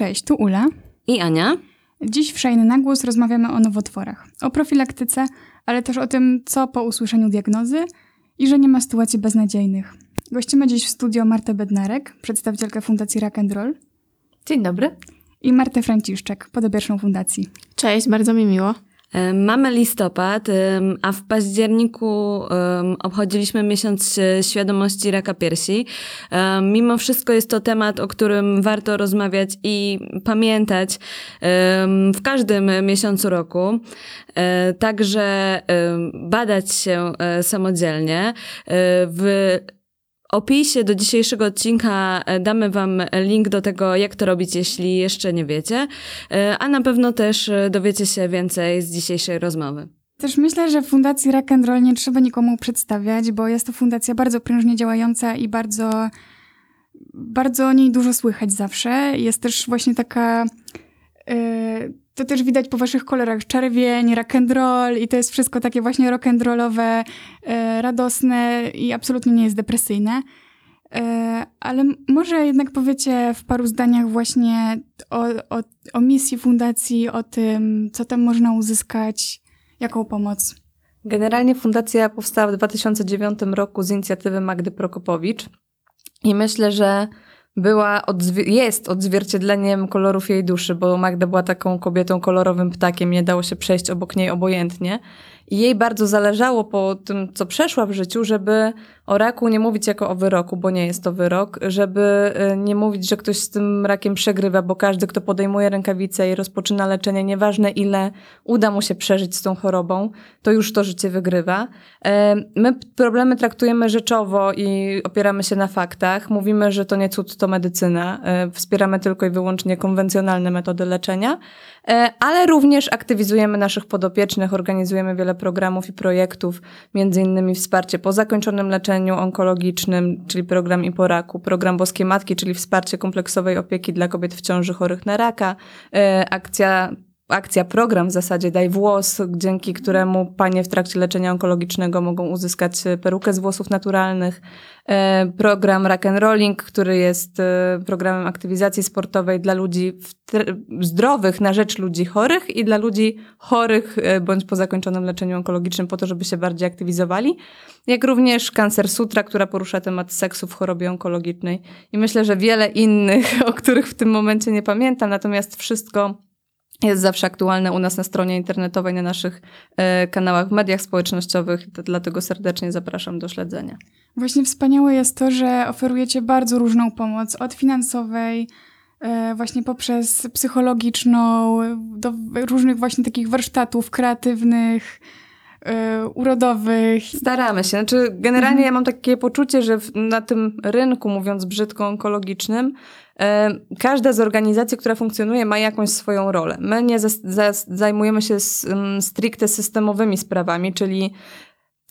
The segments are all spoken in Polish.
Cześć, tu Ula. I Ania. Dziś w Szejny na głos rozmawiamy o nowotworach, o profilaktyce, ale też o tym, co po usłyszeniu diagnozy i że nie ma sytuacji beznadziejnych. Gościmy dziś w studio Martę Bednarek, przedstawicielkę Fundacji Rock and Roll. Dzień dobry. I Martę Franciszczek, podobierzną fundacji. Cześć, bardzo mi miło. Mamy listopad, a w październiku obchodziliśmy miesiąc e, świadomości raka piersi. Mimo wszystko jest to temat, o którym warto rozmawiać i pamiętać w każdym miesiącu roku. E, także badać się e, samodzielnie. W opisie do dzisiejszego odcinka e, damy Wam link do tego, jak to robić, jeśli jeszcze nie wiecie, e, a na pewno też e, dowiecie się więcej z dzisiejszej rozmowy. Też myślę, że Fundacji Rock and Roll nie trzeba nikomu przedstawiać, bo jest to fundacja bardzo prężnie działająca i bardzo, bardzo o niej dużo słychać zawsze. Jest też właśnie taka to też widać po waszych kolorach. Czerwień, rock and roll i to jest wszystko takie właśnie rock and rollowe, e, radosne i absolutnie nie jest depresyjne. E, ale może jednak powiecie w paru zdaniach właśnie o, o, o misji fundacji, o tym, co tam można uzyskać, jaką pomoc. Generalnie fundacja powstała w 2009 roku z inicjatywy Magdy Prokopowicz i myślę, że była odzwi- jest odzwierciedleniem kolorów jej duszy, bo Magda była taką kobietą kolorowym ptakiem, nie dało się przejść obok niej obojętnie. I jej bardzo zależało po tym, co przeszła w życiu, żeby o raku nie mówić jako o wyroku, bo nie jest to wyrok, żeby y, nie mówić, że ktoś z tym rakiem przegrywa, bo każdy, kto podejmuje rękawice i rozpoczyna leczenie, nieważne ile uda mu się przeżyć z tą chorobą, to już to życie wygrywa. E, my problemy traktujemy rzeczowo i opieramy się na faktach. Mówimy, że to nie cud, to medycyna. E, wspieramy tylko i wyłącznie konwencjonalne metody leczenia, ale również aktywizujemy naszych podopiecznych, organizujemy wiele programów i projektów, między innymi wsparcie po zakończonym leczeniu onkologicznym, czyli program i po raku, program Boskie Matki, czyli wsparcie kompleksowej opieki dla kobiet w ciąży chorych na raka, e, akcja akcja, program w zasadzie Daj Włos, dzięki któremu panie w trakcie leczenia onkologicznego mogą uzyskać perukę z włosów naturalnych. E, program Rock and Rolling, który jest e, programem aktywizacji sportowej dla ludzi zdrowych na rzecz ludzi chorych i dla ludzi chorych e, bądź po zakończonym leczeniu onkologicznym po to, żeby się bardziej aktywizowali. Jak również Cancer Sutra, która porusza temat seksu w chorobie onkologicznej. I myślę, że wiele innych, o których w tym momencie nie pamiętam, natomiast wszystko jest zawsze aktualne u nas na stronie internetowej, na naszych e, kanałach w mediach społecznościowych, dlatego serdecznie zapraszam do śledzenia. Właśnie wspaniałe jest to, że oferujecie bardzo różną pomoc, od finansowej, e, właśnie poprzez psychologiczną, do różnych właśnie takich warsztatów kreatywnych, e, urodowych. Staramy się. Znaczy, generalnie mhm. ja mam takie poczucie, że na tym rynku, mówiąc brzydko, onkologicznym, Każda z organizacji, która funkcjonuje, ma jakąś swoją rolę. My nie zajmujemy się stricte systemowymi sprawami, czyli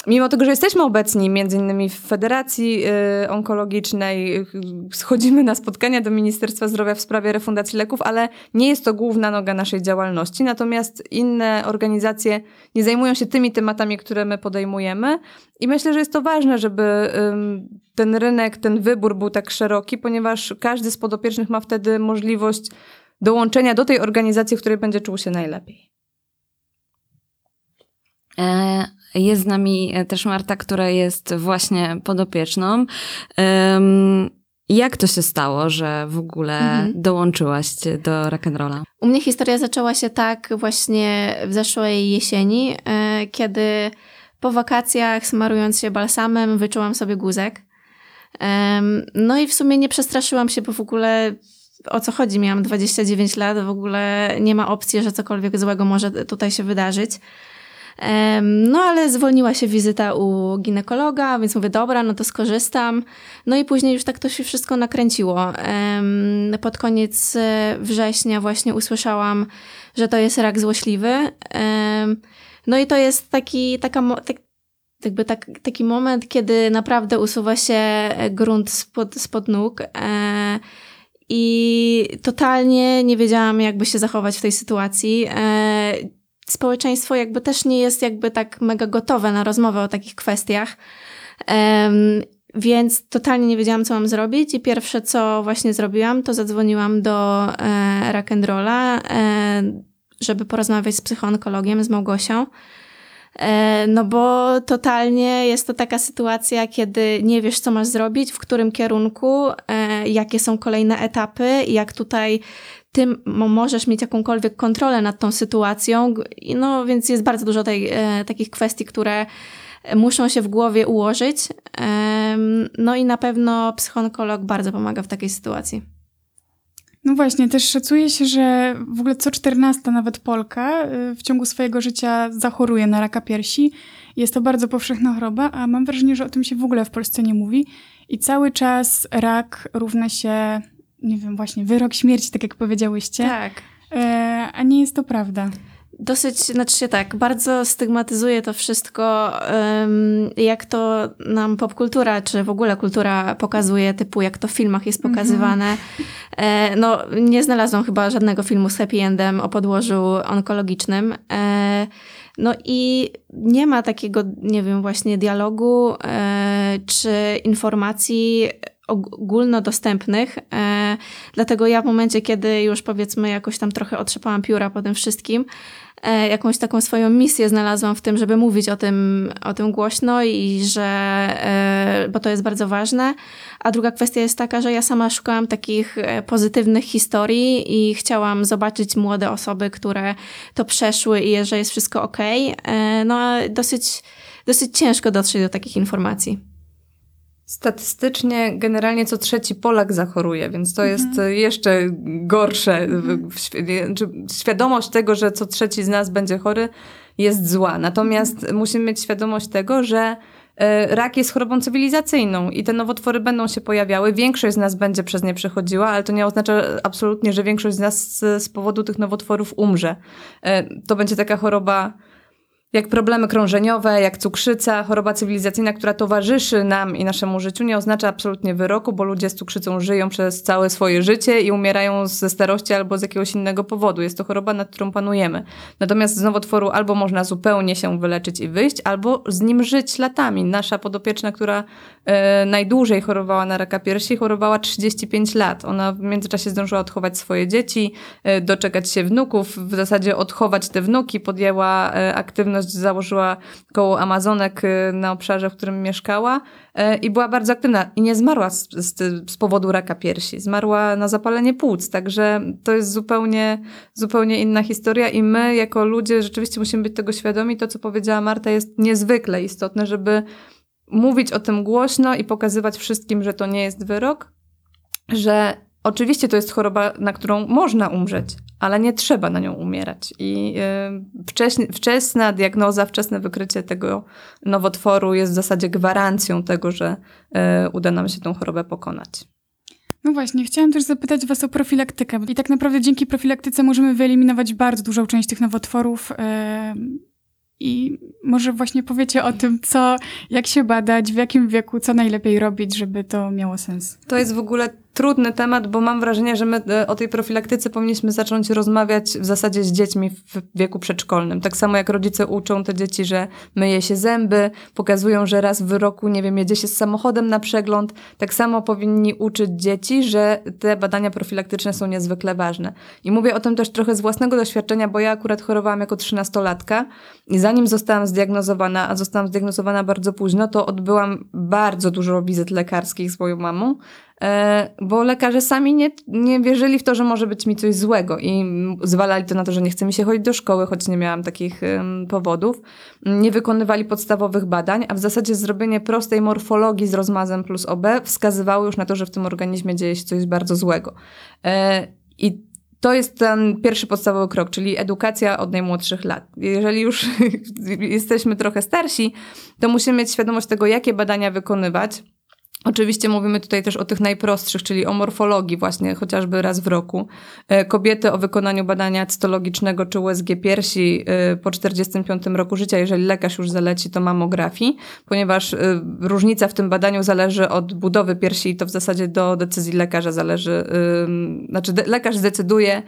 Mimo tego, że jesteśmy obecni między innymi w Federacji y, Onkologicznej, schodzimy na spotkania do Ministerstwa Zdrowia w sprawie refundacji leków, ale nie jest to główna noga naszej działalności. Natomiast inne organizacje nie zajmują się tymi tematami, które my podejmujemy. I myślę, że jest to ważne, żeby ten rynek, ten wybór był tak szeroki, ponieważ każdy z podopiecznych ma wtedy możliwość dołączenia do tej organizacji, w której będzie czuł się najlepiej. E jest z nami e, też Marta, która jest właśnie podopieczną. Jak to się stało, że w ogóle mhm. dołączyłaś do rock'n'rolla? U mnie historia zaczęła się tak właśnie w zeszłej jesieni, e, kiedy po wakacjach smarując się balsamem wyczułam sobie guzek. No i w sumie nie przestraszyłam się, bo w ogóle o co chodzi? Miałam 29 lat, w ogóle nie ma opcji, że cokolwiek złego może tutaj się wydarzyć. No ale zwolniła się wizyta u ginekologa, więc mówię, dobra, no to skorzystam. No i później już tak to się wszystko nakręciło. Pod koniec e, września właśnie usłyszałam, że to jest rak złośliwy. No i to jest taki, taka, tak, jakby tak, taki moment, kiedy naprawdę usuwa się grunt spod, spod nóg. E, I totalnie nie wiedziałam, jakby się zachować w tej sytuacji. Społeczeństwo jakby też nie jest jakby tak mega gotowe na rozmowę o takich kwestiach. więc totalnie nie wiedziałam, co mam zrobić i pierwsze, co właśnie zrobiłam, to zadzwoniłam do e, rock'n'rolla, e, żeby porozmawiać z psychoonkologiem, z Małgosią. E, no bo totalnie jest to taka sytuacja, kiedy nie wiesz, co masz zrobić, w którym kierunku, e, jakie są kolejne etapy, jak tutaj ty możesz mieć jakąkolwiek kontrolę nad tą sytuacją. No więc jest bardzo dużo tej, e, takich kwestii, które muszą się w głowie ułożyć. No i na pewno psychonkolog bardzo pomaga w takiej sytuacji. No właśnie, też szacuje się, że w ogóle co 14 nawet Polka y, w ciągu swojego życia zachoruje na raka piersi. Jest to bardzo powszechna choroba, a mam wrażenie, że o tym się w ogóle w Polsce nie mówi. I cały czas rak równa się, nie wiem, właśnie wyrok śmierci, tak jak powiedziałyście. Tak. E, a nie jest to prawda dosyć, znaczy się tak, bardzo stygmatyzuje to wszystko, jak to nam popkultura, czy w ogóle kultura pokazuje, typu jak to w filmach jest mhm. pokazywane. E, no, nie znalazłam chyba żadnego filmu z happy endem o podłożu onkologicznym. E, no i nie ma takiego, nie wiem, właśnie dialogu e, czy informacji ogólnodostępnych. E, dlatego ja w momencie, kiedy już powiedzmy jakoś tam trochę otrzepałam pióra po tym wszystkim, e, jakąś taką swoją misję znalazłam w tym, żeby mówić o tym, o tym głośno i że, e, bo to jest bardzo ważne. A druga kwestia jest taka, że ja sama szukałam takich pozytywnych historii i chciałam zobaczyć młode osoby, które to przeszły i że jest wszystko ok. No a dosyć, dosyć ciężko dotrzeć do takich informacji. Statystycznie generalnie co trzeci Polak zachoruje, więc to mhm. jest jeszcze gorsze. Mhm. Świadomość tego, że co trzeci z nas będzie chory, jest zła. Natomiast mhm. musimy mieć świadomość tego, że e, rak jest chorobą cywilizacyjną i te nowotwory będą się pojawiały. Większość z nas będzie przez nie przechodziła, ale to nie oznacza absolutnie, że większość z nas z, powodu tych nowotworów umrze. E, to będzie taka choroba jak problemy krążeniowe, jak cukrzyca, choroba cywilizacyjna, która towarzyszy nam i naszemu życiu, nie oznacza absolutnie wyroku, bo ludzie z cukrzycą żyją przez całe swoje życie i umierają ze starości albo z jakiegoś innego powodu. Jest to choroba, nad którą panujemy. Natomiast z nowotworu albo można zupełnie się wyleczyć i wyjść, albo z nim żyć latami. Nasza podopieczna, która e, najdłużej chorowała na raka piersi, chorowała 35 lat. Ona w międzyczasie zdążyła odchować swoje dzieci, e, doczekać się wnuków, w zasadzie odchować te wnuki, podjęła e, założyła koło Amazonek y, na obszarze, w którym mieszkała y, i była bardzo aktywna i nie zmarła z, z, z, powodu raka piersi. Zmarła na zapalenie płuc, także to jest zupełnie, zupełnie inna historia i my jako ludzie rzeczywiście musimy być tego świadomi. To, co powiedziała Marta jest niezwykle istotne, żeby mówić o tym głośno i pokazywać wszystkim, że to nie jest wyrok, że oczywiście to jest choroba, na którą można umrzeć, ale nie trzeba na nią umierać. I y, wczesna diagnoza, wczesne wykrycie tego nowotworu jest w zasadzie gwarancją tego, że y, uda nam się tą chorobę pokonać. No właśnie, chciałam też zapytać Was o profilaktykę. I tak naprawdę dzięki profilaktyce możemy wyeliminować bardzo dużą część tych nowotworów. I może właśnie powiecie o tym, co, jak się badać, w jakim wieku, co najlepiej robić, żeby to miało sens. To jest w ogóle trudny temat, bo mam wrażenie, że my e, o tej profilaktyce powinniśmy zacząć rozmawiać w zasadzie z dziećmi w wieku przedszkolnym. Tak samo jak rodzice uczą te dzieci, że myje się zęby, pokazują, że raz w roku, nie wiem, jedzie się z samochodem na przegląd. Tak samo powinni uczyć dzieci, że te badania profilaktyczne są niezwykle ważne. I mówię o tym też trochę z własnego doświadczenia, bo ja akurat chorowałam jako trzynastolatka i zanim zostałam zdiagnozowana, a zostałam zdiagnozowana bardzo późno, to odbyłam bardzo dużo wizyt lekarskich z moją mamą, bo lekarze sami nie, nie wierzyli w to, że może być mi coś złego i zwalali to na to, że nie chce mi się chodzić do szkoły, choć nie miałam takich powodów. Nie wykonywali podstawowych badań, a w zasadzie zrobienie prostej morfologii z rozmazem plus OB wskazywało już na to, że w tym organizmie dzieje się coś bardzo złego. E, I to jest ten pierwszy podstawowy krok, czyli edukacja od najmłodszych lat. Jeżeli już jesteśmy trochę starsi, to musimy mieć świadomość tego, jakie badania wykonywać, Oczywiście mówimy tutaj też o tych najprostszych, czyli o morfologii właśnie, chociażby raz w roku. E, kobiety o wykonaniu badania cytologicznego czy USG piersi e, po 45 roku życia, jeżeli lekarz już zaleci, to mamografii, ponieważ e, różnica w tym badaniu zależy od budowy piersi i to w zasadzie do decyzji lekarza zależy. Znaczy lekarz zdecyduje,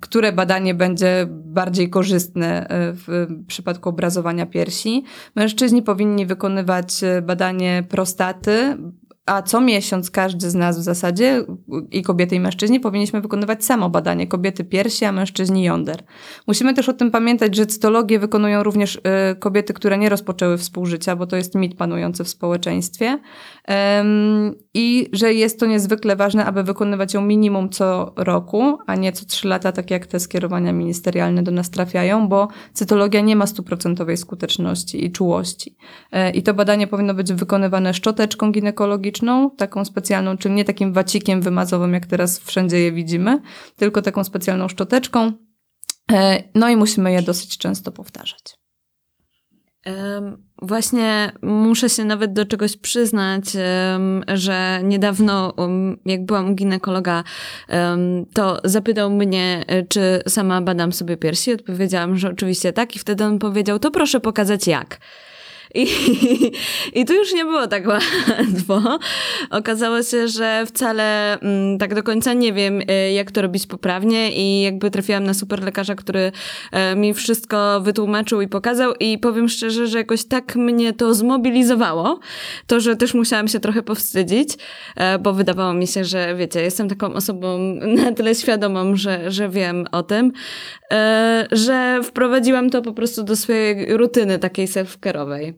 które badanie będzie bardziej korzystne w przypadku obrazowania piersi. Mężczyźni powinni wykonywać badanie prostaty, a co miesiąc każdy z nas w zasadzie, i kobiety i mężczyźni, powinniśmy wykonywać samo badanie kobiety piersi, a mężczyźni jąder. Musimy też o tym pamiętać, że cytologię wykonują również y, kobiety, które nie rozpoczęły współżycia, bo to jest mit panujący w społeczeństwie. I że jest to niezwykle ważne, aby wykonywać ją minimum co roku, a nie co trzy lata, tak jak te skierowania ministerialne do nas trafiają, bo cytologia nie ma stuprocentowej skuteczności i czułości. E, I to badanie powinno być wykonywane szczoteczką ginekologiczną, taką specjalną, czyli nie takim wacikiem wymazowym, jak teraz wszędzie je widzimy, tylko taką specjalną szczoteczką. E, no i musimy je dosyć często powtarzać. Właśnie muszę się nawet do czegoś przyznać, że niedawno, jak byłam u ginekologa, to zapytał mnie, e, czy sama badam sobie piersi. Odpowiedziałam, że oczywiście tak, i wtedy on powiedział: To proszę pokazać jak. I, I tu już nie było tak łatwo. Okazało się, że wcale mm, tak do końca nie wiem, y, jak to robić poprawnie i jakby trafiłam na super lekarza, który e, mi wszystko wytłumaczył i pokazał i powiem szczerze, że jakoś tak mnie to zmobilizowało, to, że też musiałam się trochę powstydzić, e, bo wydawało mi się, że wiecie, jestem taką osobą na tyle świadomą, że, że wiem o tym, e, że wprowadziłam to po prostu do swojej rutyny takiej self-care'owej.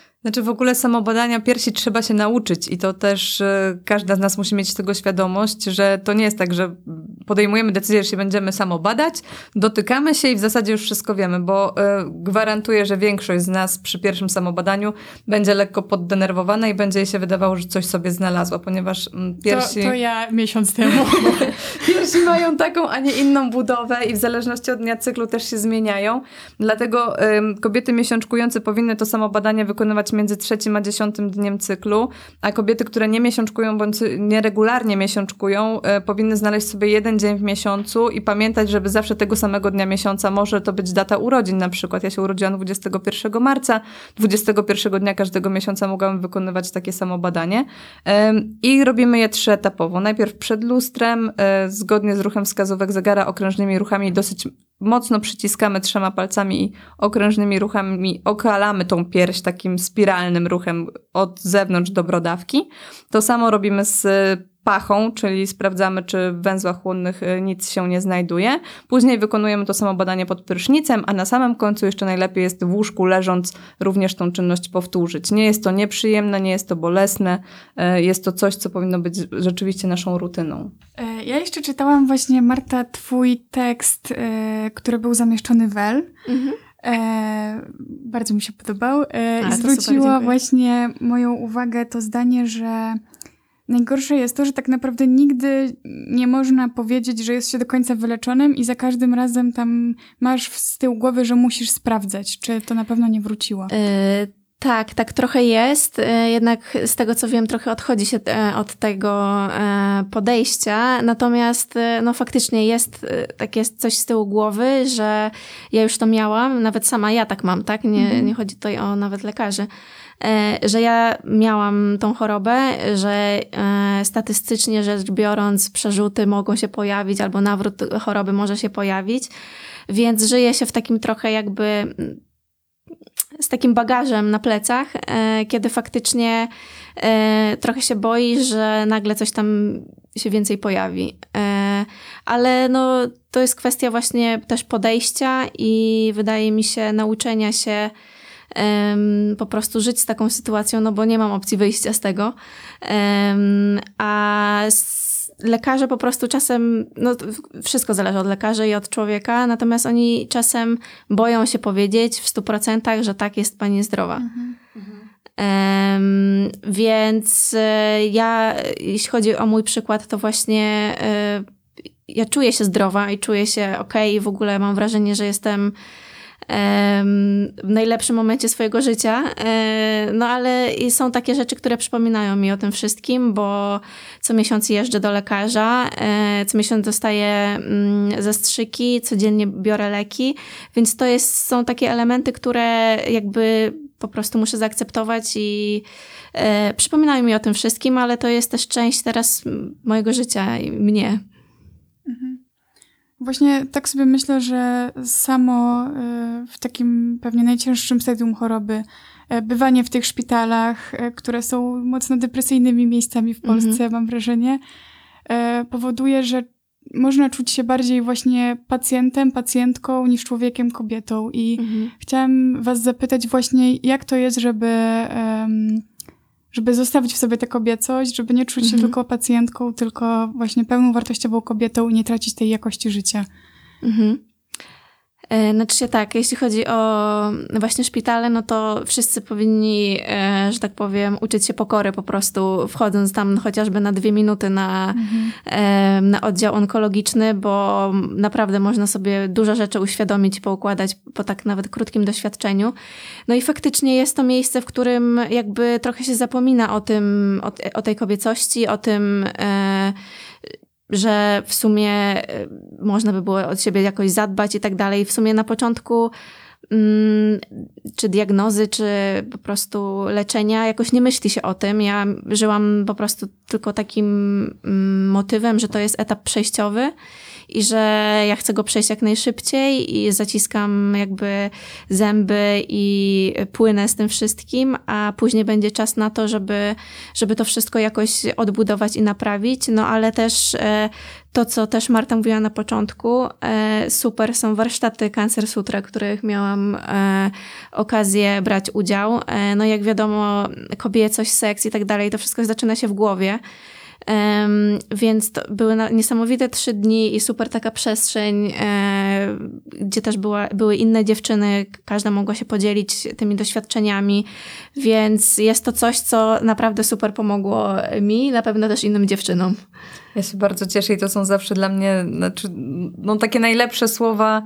Znaczy w ogóle samobadania piersi trzeba się nauczyć i to też y, każda z nas musi mieć tego świadomość, że to nie jest tak, że podejmujemy decyzję, że się będziemy samobadać, dotykamy się i w zasadzie już wszystko wiemy, bo y, gwarantuję, że większość z nas przy pierwszym samobadaniu będzie lekko poddenerwowana i będzie jej się wydawało, że coś sobie znalazła, ponieważ mm, piersi... To, to ja miesiąc temu. piersi mają taką, a nie inną budowę i w zależności od dnia cyklu też się zmieniają. Dlatego kobiety miesiączkujące powinny to samobadanie wykonywać między trzecim a dziesiątym dniem cyklu, a kobiety, które nie miesiączkują bądź nieregularnie miesiączkują, e, powinny znaleźć sobie jeden dzień w miesiącu i pamiętać, żeby zawsze tego samego dnia miesiąca może to być data urodzin na przykład. Ja się urodziłam 21 marca, 21 dnia każdego miesiąca mogłam wykonywać takie samo badanie i robimy je trzyetapowo. Najpierw przed lustrem, e, zgodnie z ruchem wskazówek zegara okrężnymi ruchami dosyć mocno przyciskamy trzema palcami i okrężnymi ruchami okalamy tą pierś takim spiralnym ruchem od zewnątrz do brodawki. To samo robimy z pachą, czyli sprawdzamy, czy w węzłach chłonnych y, nic się nie znajduje. Później wykonujemy to samo badanie pod prysznicem, a na samym końcu jeszcze najlepiej jest w łóżku leżąc również tą czynność powtórzyć. Nie jest to nieprzyjemne, nie jest to bolesne, y, jest to coś, co powinno być rzeczywiście naszą rutyną. E, ja jeszcze czytałam właśnie, Marta, twój tekst, e, który był zamieszczony w El. Mhm. E, bardzo mi się podobał. E, I zwróciło super, właśnie moją uwagę to zdanie, że Najgorsze jest to, że tak naprawdę nigdy nie można powiedzieć, że jest się do końca wyleczonym i za każdym razem tam masz z tyłu głowy, że musisz sprawdzać, czy to na pewno nie wróciło. Yy, tak, tak trochę jest. Yy, jednak z tego co wiem, trochę odchodzi się od tego podejścia. Natomiast no faktycznie jest takie coś z tyłu głowy, że ja już to miałam, nawet sama ja tak mam, tak? Nie, mhm. nie chodzi tutaj o nawet lekarzy E, że ja miałam tą chorobę, że e, statystycznie rzecz biorąc przerzuty mogą się pojawić albo nawrót choroby może się pojawić, więc żyje się w takim trochę jakby z takim bagażem na plecach, e, kiedy faktycznie trochę się boi, że nagle coś tam się więcej pojawi. Ale no, to jest kwestia właśnie też podejścia i wydaje mi się nauczenia się po prostu żyć z taką sytuacją, no bo nie mam opcji wyjścia z tego. A lekarze po prostu czasem, no wszystko zależy od lekarzy i od człowieka, natomiast oni czasem boją się powiedzieć w stu procentach, że tak jest pani zdrowa. Mhm. Um, więc e, ja, jeśli chodzi o mój przykład, to właśnie e, ja czuję się zdrowa i czuję się ok, i w ogóle mam wrażenie, że jestem w najlepszym momencie swojego życia. E, no ale są takie rzeczy, które przypominają mi o tym wszystkim, bo co miesiąc jeżdżę do lekarza, e, co miesiąc dostaję mm, zastrzyki, codziennie biorę leki, więc to jest, są takie elementy, które jakby po prostu muszę zaakceptować i e, przypominają mi o tym wszystkim, ale to jest też część teraz mojego życia i mnie. Mhm. Właśnie tak sobie myślę, że samo y, w takim pewnie najcięższym stadium choroby, y, bywanie w tych szpitalach, y, które są mocno depresyjnymi miejscami w Polsce, Mhm. mam wrażenie, powoduje, że można czuć się bardziej właśnie pacjentem, pacjentką niż człowiekiem, kobietą. I Mhm. chciałam Was zapytać właśnie, jak to jest, żeby, em, żeby zostawić w sobie tę kobiecość, żeby nie czuć się Mhm. tylko pacjentką, tylko właśnie pełną wartościową kobietą i nie tracić tej jakości życia. Mhm. E, Znaczy się tak, jeśli chodzi o właśnie szpitale, no to wszyscy powinni, e, że tak powiem, uczyć się pokory po prostu, wchodząc tam chociażby na dwie minuty na, e, na oddział onkologiczny, bo naprawdę można sobie dużo rzeczy uświadomić i poukładać po tak nawet krótkim doświadczeniu. No i faktycznie jest to miejsce, w którym jakby trochę się zapomina o tym, o, o tej kobiecości, o tym, że w sumie e, można by było od siebie jakoś zadbać i tak dalej. W sumie na początku czy diagnozy, czy po prostu leczenia, jakoś nie myśli się o tym. Ja żyłam po prostu tylko takim mm, motywem, że to jest etap przejściowy i że ja chcę go przejść jak najszybciej i zaciskam jakby zęby i płynę z tym wszystkim, a później będzie czas na to, żeby, żeby to wszystko jakoś odbudować i naprawić. No ale też e, to, co też Marta mówiła na początku, e, super są warsztaty Cancer Sutra, w których miałam e, okazję brać udział. E, no jak wiadomo, kobiecość, seks i tak dalej, to wszystko zaczyna się w głowie. Em, więc to były niesamowite trzy dni i super taka przestrzeń, e, gdzie też była, były inne dziewczyny, każda mogła się podzielić tymi doświadczeniami, więc jest to coś, co naprawdę super pomogło mi, na pewno też innym dziewczynom. Ja się bardzo cieszę i to są zawsze dla mnie znaczy, no, takie najlepsze słowa,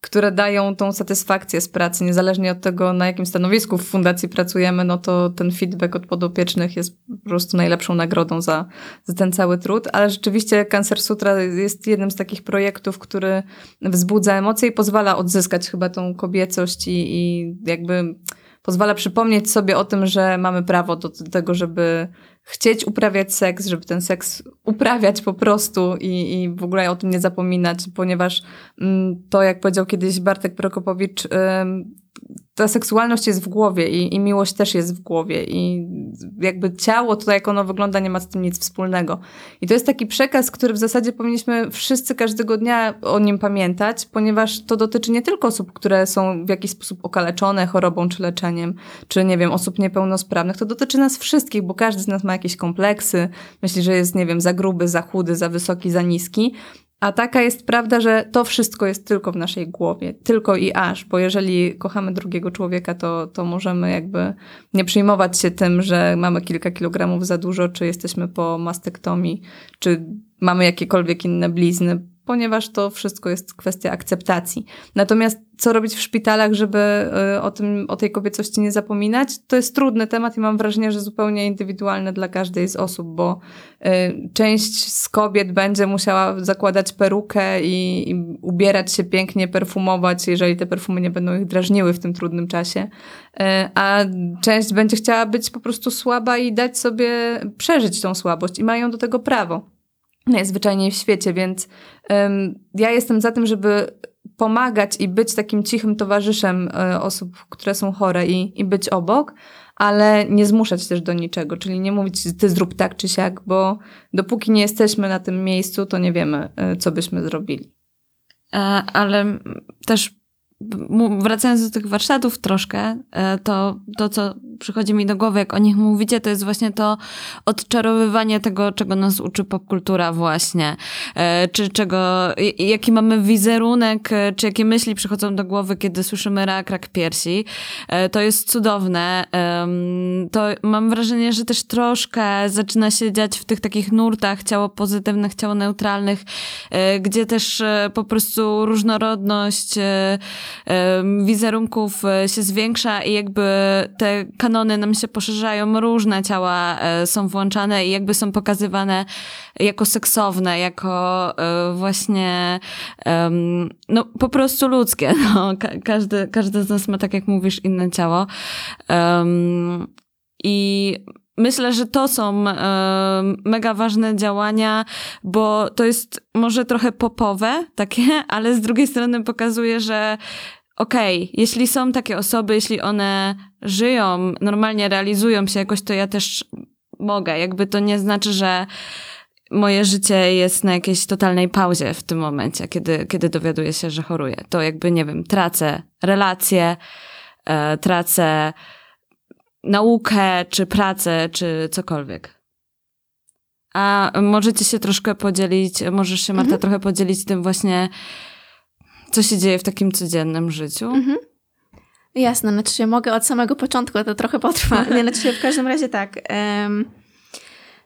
które dają tą satysfakcję z pracy. Niezależnie od tego, na jakim stanowisku w fundacji pracujemy, no to ten feedback od podopiecznych jest po prostu najlepszą nagrodą za, za ten cały trud. Ale rzeczywiście Cancer Sutra jest jednym z takich projektów, który wzbudza emocje i pozwala odzyskać chyba tą kobiecość i, i jakby pozwala przypomnieć sobie o tym, że mamy prawo do tego, żeby chcieć uprawiać seks, żeby ten seks uprawiać po prostu i, i w ogóle o tym nie zapominać, ponieważ mm, to, jak powiedział kiedyś Bartek Prokopowicz, ta seksualność jest w głowie i, i miłość też jest w głowie i jakby ciało, to jak ono wygląda, nie ma z tym nic wspólnego. I to jest taki przekaz, który w zasadzie powinniśmy wszyscy każdego dnia o nim pamiętać, ponieważ to dotyczy nie tylko osób, które są w jakiś sposób okaleczone chorobą czy leczeniem, czy nie wiem, osób niepełnosprawnych. To dotyczy nas wszystkich, bo każdy z nas ma jakieś kompleksy, myśli, że jest, nie wiem, za gruby, za chudy, za wysoki, za niski. A taka jest prawda, że to wszystko jest tylko w naszej głowie, tylko i aż, bo jeżeli kochamy drugiego człowieka, to, to możemy jakby nie przejmować się tym, że mamy kilka kilogramów za dużo, czy jesteśmy po mastektomii, czy mamy jakiekolwiek inne blizny, ponieważ to wszystko jest kwestia akceptacji. Natomiast co robić w szpitalach, żeby y, o, tym, o tej kobiecości nie zapominać? To jest trudny temat i mam wrażenie, że zupełnie indywidualny dla każdej z osób, bo y, część z kobiet będzie musiała zakładać perukę i, i ubierać się pięknie, perfumować, jeżeli te perfumy nie będą ich drażniły w tym trudnym czasie. Y, a część będzie chciała być po prostu słaba i dać sobie przeżyć tą słabość i mają do tego prawo najzwyczajniej w świecie, więc um, ja jestem za tym, żeby pomagać i być takim cichym towarzyszem y, osób, które są chore i, i być obok, ale nie zmuszać też do niczego, czyli nie mówić ty zrób tak czy siak, bo dopóki nie jesteśmy na tym miejscu, to nie wiemy, y, co byśmy zrobili. E, ale też wracając do tych warsztatów troszkę, to, to co przychodzi mi do głowy, jak o nich mówicie, to jest właśnie to odczarowywanie tego, czego nas uczy popkultura właśnie. E, czy czego, jaki mamy wizerunek, e, czy jakie myśli przychodzą do głowy, kiedy słyszymy rak, rak piersi. To jest cudowne. To mam wrażenie, że też troszkę zaczyna się dziać w tych takich nurtach ciało pozytywnych, ciało neutralnych, gdzie też po prostu różnorodność wizerunków się zwiększa i jakby te kanony nam się poszerzają, różne ciała są włączane i jakby są pokazywane jako seksowne, jako właśnie no po prostu ludzkie. No, każdy, każdy z nas ma, tak jak mówisz, inne ciało. I myślę, że to są e, mega ważne działania, bo to jest może trochę popowe takie, ale z drugiej strony pokazuje, że okej, okay, jeśli są takie osoby, jeśli one żyją, normalnie realizują się jakoś, to ja też mogę. Jakby to nie znaczy, że moje życie jest na jakiejś totalnej pauzie w tym momencie, kiedy, kiedy dowiaduję się, że choruję. To jakby, nie wiem, tracę relacje, e, tracę naukę, czy pracę, czy cokolwiek. A możecie się troszkę podzielić, możesz się Marta mhm. trochę podzielić tym właśnie, co się dzieje w takim codziennym życiu? Mhm. Jasne, znaczy się mogę od samego początku, to trochę potrwa. Nie, znaczy się w każdym razie tak. Um,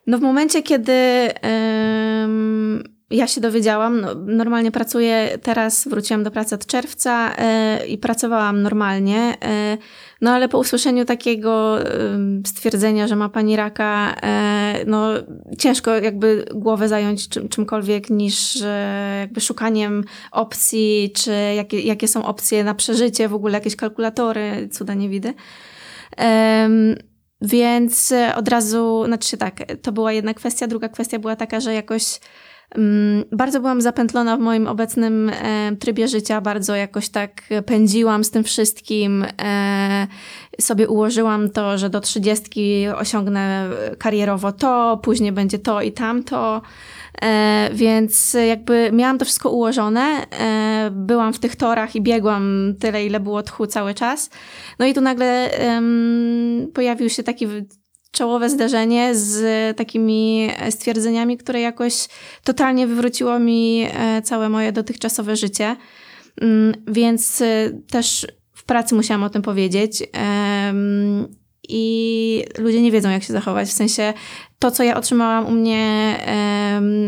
no w momencie, kiedy um, ja się dowiedziałam, no, normalnie pracuję, teraz wróciłam do pracy od czerwca e, i pracowałam normalnie, e, no ale po usłyszeniu takiego stwierdzenia, że ma pani raka, e, no ciężko jakby głowę zająć czym, czymkolwiek niż jakby szukaniem opcji, czy jakie, jakie są opcje na przeżycie, w ogóle jakieś kalkulatory, cuda nie widzę. Więc od razu, znaczy tak, to była jedna kwestia. Druga kwestia była taka, że jakoś bardzo byłam zapętlona w moim obecnym e, trybie życia, bardzo jakoś tak pędziłam z tym wszystkim. E, sobie ułożyłam to, że do trzydziestki osiągnę karierowo to, później będzie to i tamto. E, więc jakby miałam to wszystko ułożone. Byłam w tych torach i biegłam tyle, ile było tchu cały czas. No i tu nagle pojawił się taki czołowe zdarzenie z takimi stwierdzeniami, które jakoś totalnie wywróciło mi e, całe moje dotychczasowe życie. Mm, więc e, też w pracy musiałam o tym powiedzieć. I ludzie nie wiedzą, jak się zachować. W sensie to, co ja otrzymałam u mnie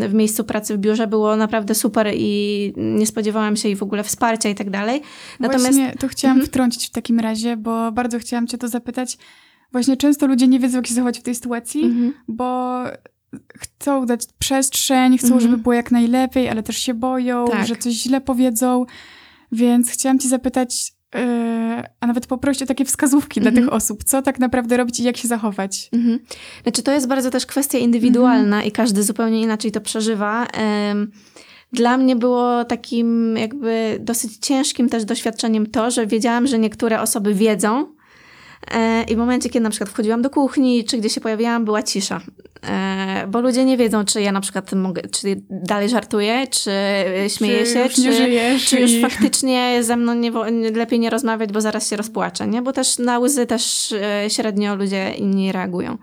w miejscu pracy w biurze, było naprawdę super i nie spodziewałam się i w ogóle wsparcia i tak dalej. Natomiast. Właśnie, to chciałam mhm. wtrącić w takim razie, bo bardzo chciałam Cię to zapytać właśnie często ludzie nie wiedzą, jak się zachować w tej sytuacji, mhm. bo chcą dać przestrzeń, chcą, mhm. żeby było jak najlepiej, ale też się boją, tak. że coś źle powiedzą. Więc chciałam Ci zapytać, yy, a nawet poprosić o takie wskazówki dla tych mhm. osób, co tak naprawdę robić i jak się zachować. Mhm. Znaczy, to jest bardzo też kwestia indywidualna mhm. i każdy zupełnie inaczej to przeżywa. Dla mnie było takim jakby dosyć ciężkim też doświadczeniem to, że wiedziałam, że niektóre osoby wiedzą, I w momencie, kiedy na przykład wchodziłam do kuchni, czy gdzieś się pojawiałam, była cisza. E, bo ludzie nie wiedzą, czy ja na przykład mogę, czy dalej żartuję, czy śmieję czy się, już czy, czy już i... faktycznie ze mną nie, lepiej nie rozmawiać, bo zaraz się rozpłaczę, nie? Bo też na łzy też e, średnio ludzie inni reagują.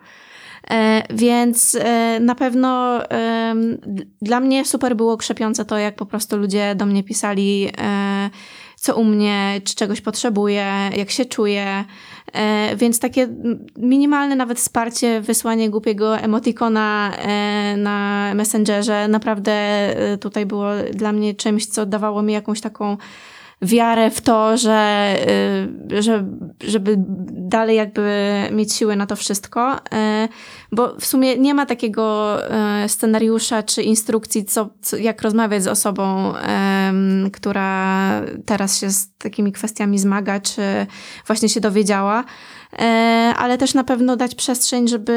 Więc na pewno dla mnie super było krzepiące to, jak po prostu ludzie do mnie pisali, co u mnie, czy czegoś potrzebuję, jak się czuję. E, więc takie minimalne nawet wsparcie, wysłanie głupiego emotikona e, na Messengerze naprawdę e, tutaj było dla mnie czymś, co dawało mi jakąś taką wiarę w to, że, że, żeby dalej jakby mieć siły na to wszystko, bo w sumie nie ma takiego scenariusza czy instrukcji, co, co jak rozmawiać z osobą, która teraz się z takimi kwestiami zmaga, czy właśnie się dowiedziała, ale też na pewno dać przestrzeń, żeby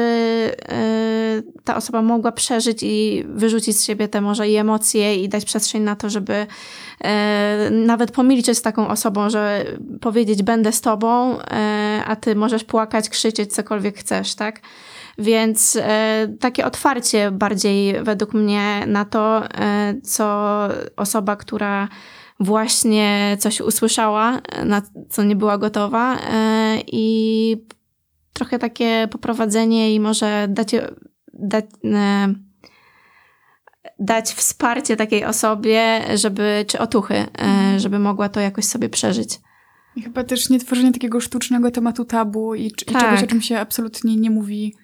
ta osoba mogła przeżyć i wyrzucić z siebie te może i emocje i dać przestrzeń na to, żeby nawet pomilczeć z taką osobą, że powiedzieć będę z tobą, e, a ty możesz płakać, krzyczeć, cokolwiek chcesz, tak? Więc e, takie otwarcie bardziej według mnie na to, e, co osoba, która właśnie coś usłyszała, na co nie była gotowa i trochę takie poprowadzenie i może dać, dać dać wsparcie takiej osobie, żeby, czy otuchy, e, mhm. żeby mogła to jakoś sobie przeżyć. I chyba też nie tworzenie takiego sztucznego tematu tabu i, tak. i czegoś, o czym się absolutnie nie mówi.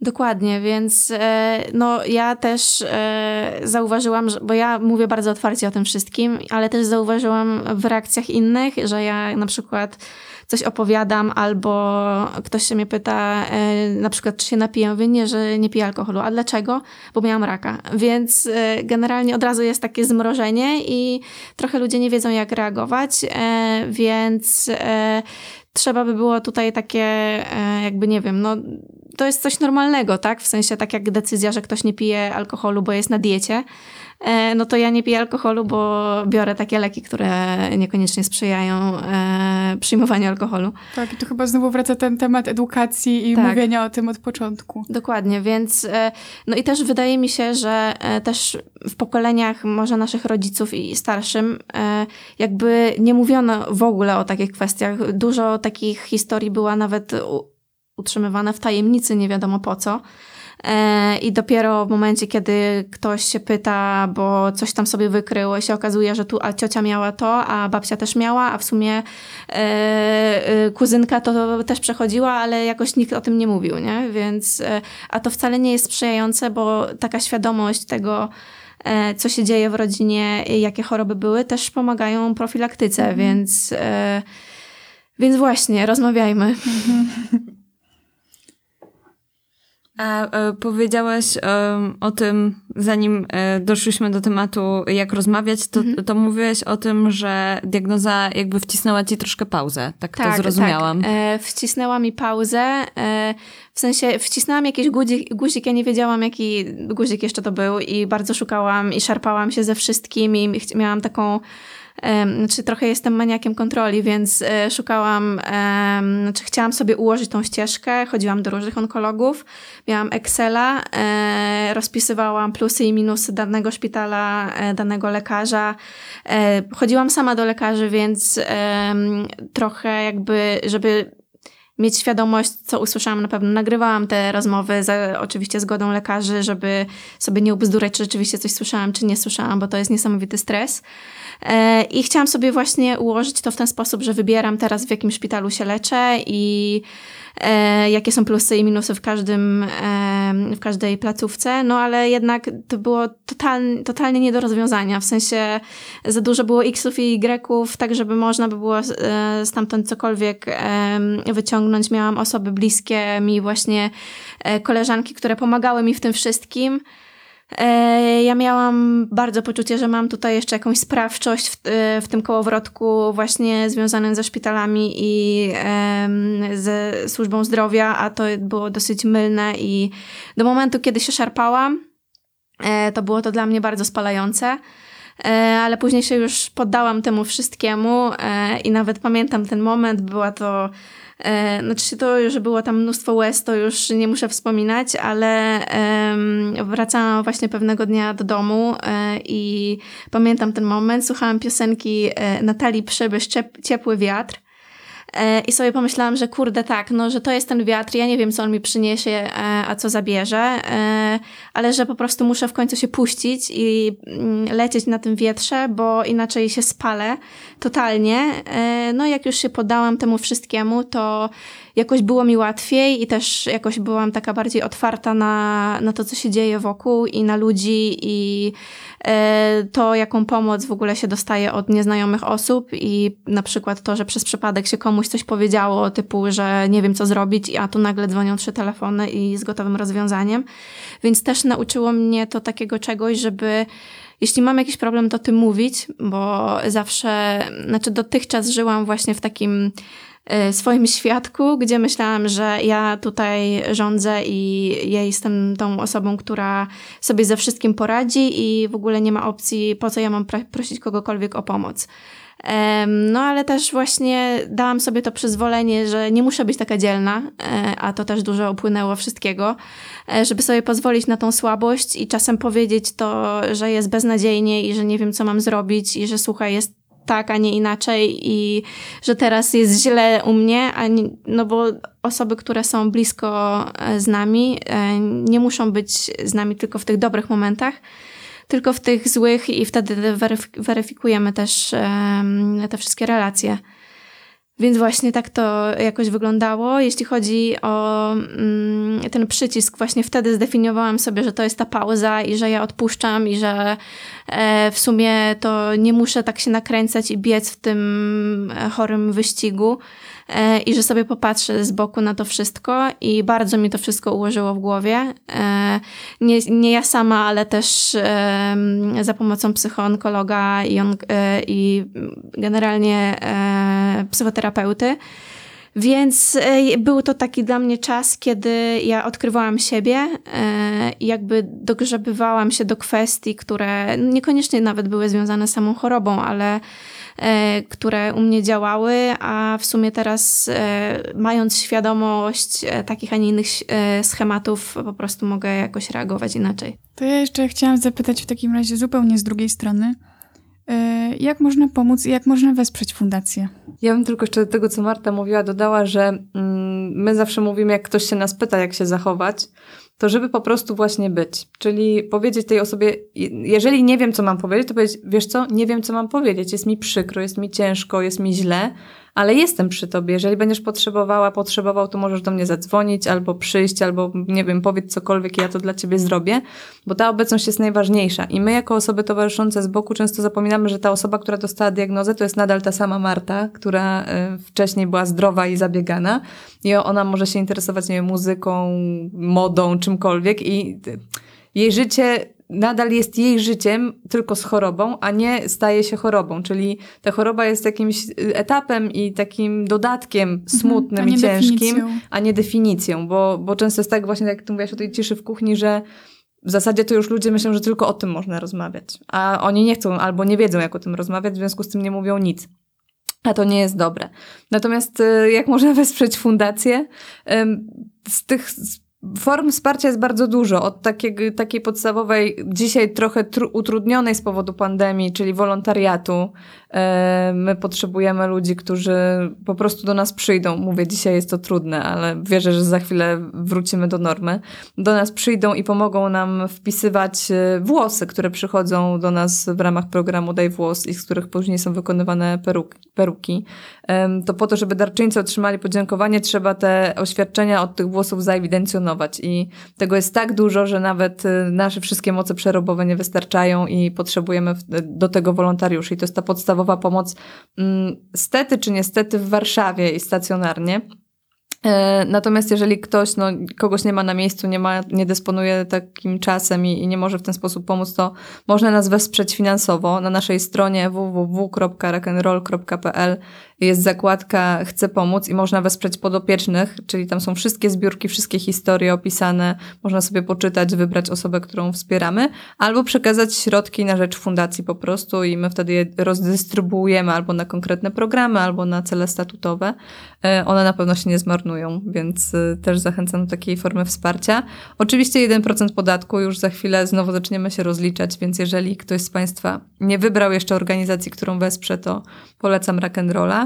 Dokładnie, więc e, no ja też e, zauważyłam, bo ja mówię bardzo otwarcie o tym wszystkim, ale też zauważyłam w reakcjach innych, że ja na przykład coś opowiadam, albo ktoś się mnie pyta, e, na przykład, czy się napiję. Mówię, nie, że nie piję alkoholu. A dlaczego? Bo miałam raka. Więc generalnie od razu jest takie zmrożenie i trochę ludzie nie wiedzą, jak reagować, więc trzeba by było tutaj takie, jakby nie wiem, no to jest coś normalnego, tak? W sensie tak jak decyzja, że ktoś nie pije alkoholu, bo jest na diecie, E, no to ja nie piję alkoholu, bo biorę takie leki, które niekoniecznie sprzyjają e, przyjmowaniu alkoholu. Tak, i tu chyba znowu wraca ten temat edukacji i tak. mówienia o tym od początku. Dokładnie, więc e, no i też wydaje mi się, że też w pokoleniach może naszych rodziców i starszym jakby nie mówiono w ogóle o takich kwestiach. Dużo takich historii była nawet utrzymywane w tajemnicy, nie wiadomo po co. E, I dopiero w momencie, kiedy ktoś się pyta, bo coś tam sobie wykryło, się okazuje, że tu a ciocia miała to, a babcia też miała, a w sumie e, e, kuzynka to też przechodziła, ale jakoś nikt o tym nie mówił, nie? Więc, a to wcale nie jest sprzyjające, bo taka świadomość tego, co się dzieje w rodzinie, jakie choroby były, też pomagają profilaktyce, mhm. więc, więc właśnie, rozmawiajmy. Mhm. A e, powiedziałaś e, o tym, zanim e, doszliśmy do tematu, jak rozmawiać, to, mhm. to mówiłaś o tym, że diagnoza jakby wcisnęła ci troszkę pauzę. Tak, tak to zrozumiałam. Tak. E, wcisnęła mi pauzę. E, w sensie wcisnęłam jakiś guzik, guzik, ja nie wiedziałam, jaki guzik jeszcze to był i bardzo szukałam i szarpałam się ze wszystkim i miałam taką znaczy trochę jestem maniakiem kontroli, więc e, szukałam, znaczy chciałam sobie ułożyć tą ścieżkę, chodziłam do różnych onkologów, miałam Excela, e, rozpisywałam plusy i minusy danego szpitala, e, danego lekarza. Chodziłam sama do lekarzy, więc trochę jakby, żeby mieć świadomość, co usłyszałam na pewno. Nagrywałam te rozmowy za oczywiście zgodą lekarzy, żeby sobie nie ubzdurać, czy rzeczywiście coś słyszałam, czy nie słyszałam, bo to jest niesamowity stres. E, I chciałam sobie właśnie ułożyć to w ten sposób, że wybieram teraz w jakim szpitalu się leczę i e, jakie są plusy i minusy w każdym, e, w każdej placówce, no ale jednak to było totalnie, totalnie nie do rozwiązania, w sensie za dużo było xów i y'ów, tak żeby można by było stamtąd cokolwiek wyciągnąć. Miałam osoby bliskie mi, właśnie koleżanki, które pomagały mi w tym wszystkim, ja miałam bardzo poczucie, że mam tutaj jeszcze jakąś sprawczość w, e, w tym kołowrotku właśnie związanym ze szpitalami i ze służbą zdrowia, a to było dosyć mylne i do momentu, kiedy się szarpałam, e, to było to dla mnie bardzo spalające. Ale później się już poddałam temu wszystkiemu i nawet pamiętam ten moment, była to E, znaczy to, że było tam mnóstwo łez, to już nie muszę wspominać, ale wracałam właśnie pewnego dnia do domu e, i pamiętam ten moment, słuchałam piosenki e, Natalii Przybysz Ciepły Wiatr I sobie pomyślałam, że kurde, tak, no, że to jest ten wiatr, ja nie wiem, co on mi przyniesie, e, a co zabierze, e, ale że po prostu muszę w końcu się puścić i mm, lecieć na tym wietrze, bo inaczej się spalę totalnie. No, jak już się poddałam temu wszystkiemu, to jakoś było mi łatwiej i też jakoś byłam taka bardziej otwarta na, na to, co się dzieje wokół i na ludzi i e, to, jaką pomoc w ogóle się dostaje od nieznajomych osób i na przykład to, że przez przypadek się komuś coś powiedziało, typu, że nie wiem, co zrobić, a tu nagle dzwonią trzy telefony i z gotowym rozwiązaniem. Więc też nauczyło mnie to takiego czegoś, żeby jeśli mam jakiś problem, to tym mówić, bo zawsze, znaczy dotychczas żyłam właśnie w takim swoim świadku, gdzie myślałam, że ja tutaj rządzę i ja jestem tą osobą, która sobie ze wszystkim poradzi i w ogóle nie ma opcji, po co ja mam prosić kogokolwiek o pomoc. No, ale też właśnie dałam sobie to przyzwolenie, że nie muszę być taka dzielna, e, a to też dużo upłynęło wszystkiego, e, żeby sobie pozwolić na tą słabość i czasem powiedzieć to, że jest beznadziejnie i że nie wiem, co mam zrobić i że słuchaj, jest tak, a nie inaczej i że teraz jest źle u mnie, a nie, no bo osoby, które są blisko e, z nami, e, nie muszą być z nami tylko w tych dobrych momentach, tylko w tych złych i wtedy weryfikujemy też te wszystkie relacje. Więc właśnie tak to jakoś wyglądało. Jeśli chodzi o mm, ten przycisk, właśnie wtedy zdefiniowałam sobie, że to jest ta pauza i że ja odpuszczam i że e, w sumie to nie muszę tak się nakręcać i biec w tym e, chorym wyścigu i że sobie popatrzę z boku na to wszystko i bardzo mi to wszystko ułożyło w głowie. E, nie, nie ja sama, ale też e, za pomocą psychoonkologa i, on, e, i generalnie psychoterapeuty. Więc e, był to taki dla mnie czas, kiedy ja odkrywałam siebie e, i jakby dogrzebywałam się do kwestii, które niekoniecznie nawet były związane z samą chorobą, ale e, które u mnie działały, a w sumie teraz mając świadomość takich, a nie innych schematów, po prostu mogę jakoś reagować inaczej. To ja jeszcze chciałam zapytać w takim razie zupełnie z drugiej strony. Jak można pomóc i jak można wesprzeć fundację? Ja bym tylko jeszcze do tego, co Marta mówiła, dodała, że mm, my zawsze mówimy, jak ktoś się nas pyta, jak się zachować, to żeby po prostu właśnie być. Czyli powiedzieć tej osobie, jeżeli nie wiem, co mam powiedzieć, to powiedzieć, wiesz co, nie wiem, co mam powiedzieć, jest mi przykro, jest mi ciężko, jest mi źle, ale jestem przy tobie. Jeżeli będziesz potrzebowała, potrzebował, to możesz do mnie zadzwonić, albo przyjść, albo nie wiem, powiedz cokolwiek i ja to dla ciebie zrobię, bo ta obecność jest najważniejsza. I my, jako osoby towarzyszące z boku, często zapominamy, że ta osoba, która dostała diagnozę, to jest nadal ta sama Marta, która y, wcześniej była zdrowa i zabiegana. I ona może się interesować, nie wiem, muzyką, modą, czymkolwiek i y, jej życie nadal jest jej życiem, tylko z chorobą, a nie staje się chorobą. Czyli ta choroba jest jakimś etapem i takim dodatkiem mhm, smutnym mhm, i ciężkim, definicją. a nie definicją. Bo, bo często jest tak właśnie, jak ty mówiłaś o tej ciszy w kuchni, że w zasadzie to już ludzie myślą, że tylko o tym można rozmawiać. A oni nie chcą albo nie wiedzą, jak o tym rozmawiać, w związku z tym nie mówią nic. A to nie jest dobre. Natomiast y, jak można wesprzeć fundację? Z tych Form wsparcia jest bardzo dużo. Od takiej, takiej podstawowej, dzisiaj trochę utrudnionej z powodu pandemii, czyli wolontariatu. E, my potrzebujemy ludzi, którzy po prostu do nas przyjdą. Mówię, dzisiaj jest to trudne, ale wierzę, że za chwilę wrócimy do normy. Do nas przyjdą i pomogą nam wpisywać e, włosy, które przychodzą do nas w ramach programu Daj Włos i z których później są wykonywane peruki. peruki. To po to, żeby darczyńcy otrzymali podziękowanie, trzeba te oświadczenia od tych włosów zaewidencjonować i tego jest tak dużo, że nawet nasze wszystkie moce przerobowe nie wystarczają i potrzebujemy do tego wolontariuszy. I to jest ta podstawowa pomoc, mm, stety czy niestety w Warszawie i stacjonarnie. E, natomiast jeżeli ktoś, no, kogoś nie ma na miejscu, nie, ma, nie dysponuje takim czasem i, i, nie może w ten sposób pomóc, to można nas wesprzeć finansowo na naszej stronie www.rock'n'roll.pl jest zakładka Chcę pomóc i można wesprzeć podopiecznych, czyli tam są wszystkie zbiórki, wszystkie historie opisane. Można sobie poczytać, wybrać osobę, którą wspieramy, albo przekazać środki na rzecz fundacji po prostu i my wtedy je rozdystrybuujemy albo na konkretne programy, albo na cele statutowe. E, one na pewno się nie zmarnują, więc e, też zachęcam do takiej formy wsparcia. Oczywiście 1% podatku już za chwilę znowu zaczniemy się rozliczać, więc jeżeli ktoś z Państwa nie wybrał jeszcze organizacji, którą wesprze, to polecam. Mm,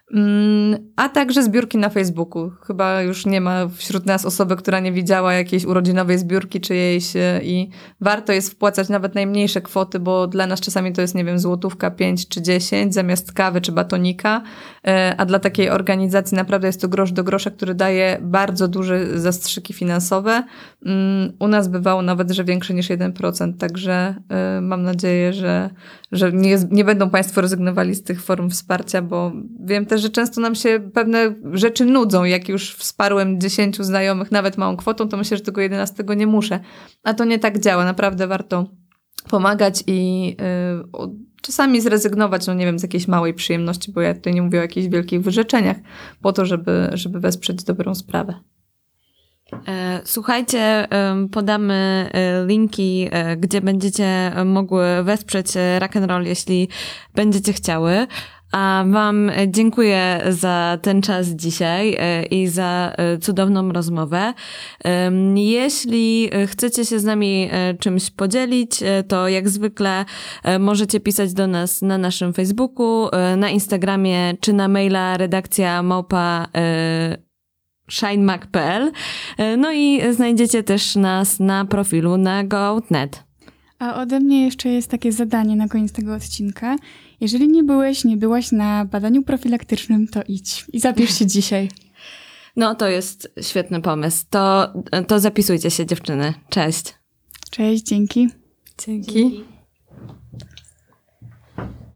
a także zbiórki na Facebooku. Chyba już nie ma wśród nas osoby, która nie widziała jakiejś urodzinowej zbiórki czyjejś i warto jest wpłacać nawet najmniejsze kwoty, bo dla nas czasami to jest, nie wiem, złotówka 5 czy 10 zamiast kawy czy batonika, e, a dla takiej organizacji naprawdę jest to grosz do grosza, który daje bardzo duże zastrzyki finansowe. Mm, u nas bywało nawet, że większe niż 1%, także e, mam nadzieję, że, że nie, nie będą Państwo rezygnowali z tych form wsparcia, bo wiem też, że często nam się pewne rzeczy nudzą. Jak już wsparłem dziesięciu znajomych nawet małą kwotą, to myślę, że tego jedenastego nie muszę. A to nie tak działa. Naprawdę warto pomagać i yy, czasami zrezygnować, no nie wiem, z jakiejś małej przyjemności, bo ja tutaj nie mówię o jakichś wielkich wyrzeczeniach, po to, żeby, żeby wesprzeć dobrą sprawę. E, słuchajcie, podamy e, linki, e, gdzie będziecie mogły wesprzeć rock'n'roll, jeśli będziecie chciały. A Wam dziękuję za ten czas dzisiaj e, i za e, cudowną rozmowę. Jeśli chcecie się z nami e, czymś podzielić, to jak zwykle możecie pisać do nas na naszym Facebooku, na Instagramie czy na maila redakcja małpa shinemac.pl. No i znajdziecie też nas na profilu na GoOutNet. A ode mnie jeszcze jest takie zadanie na koniec tego odcinka. Jeżeli nie byłeś, nie byłaś na badaniu profilaktycznym, to idź i zapisz się dzisiaj. No, to jest świetny pomysł. To, to zapisujcie się, dziewczyny. Cześć. Cześć, dzięki. Dzięki. dzięki.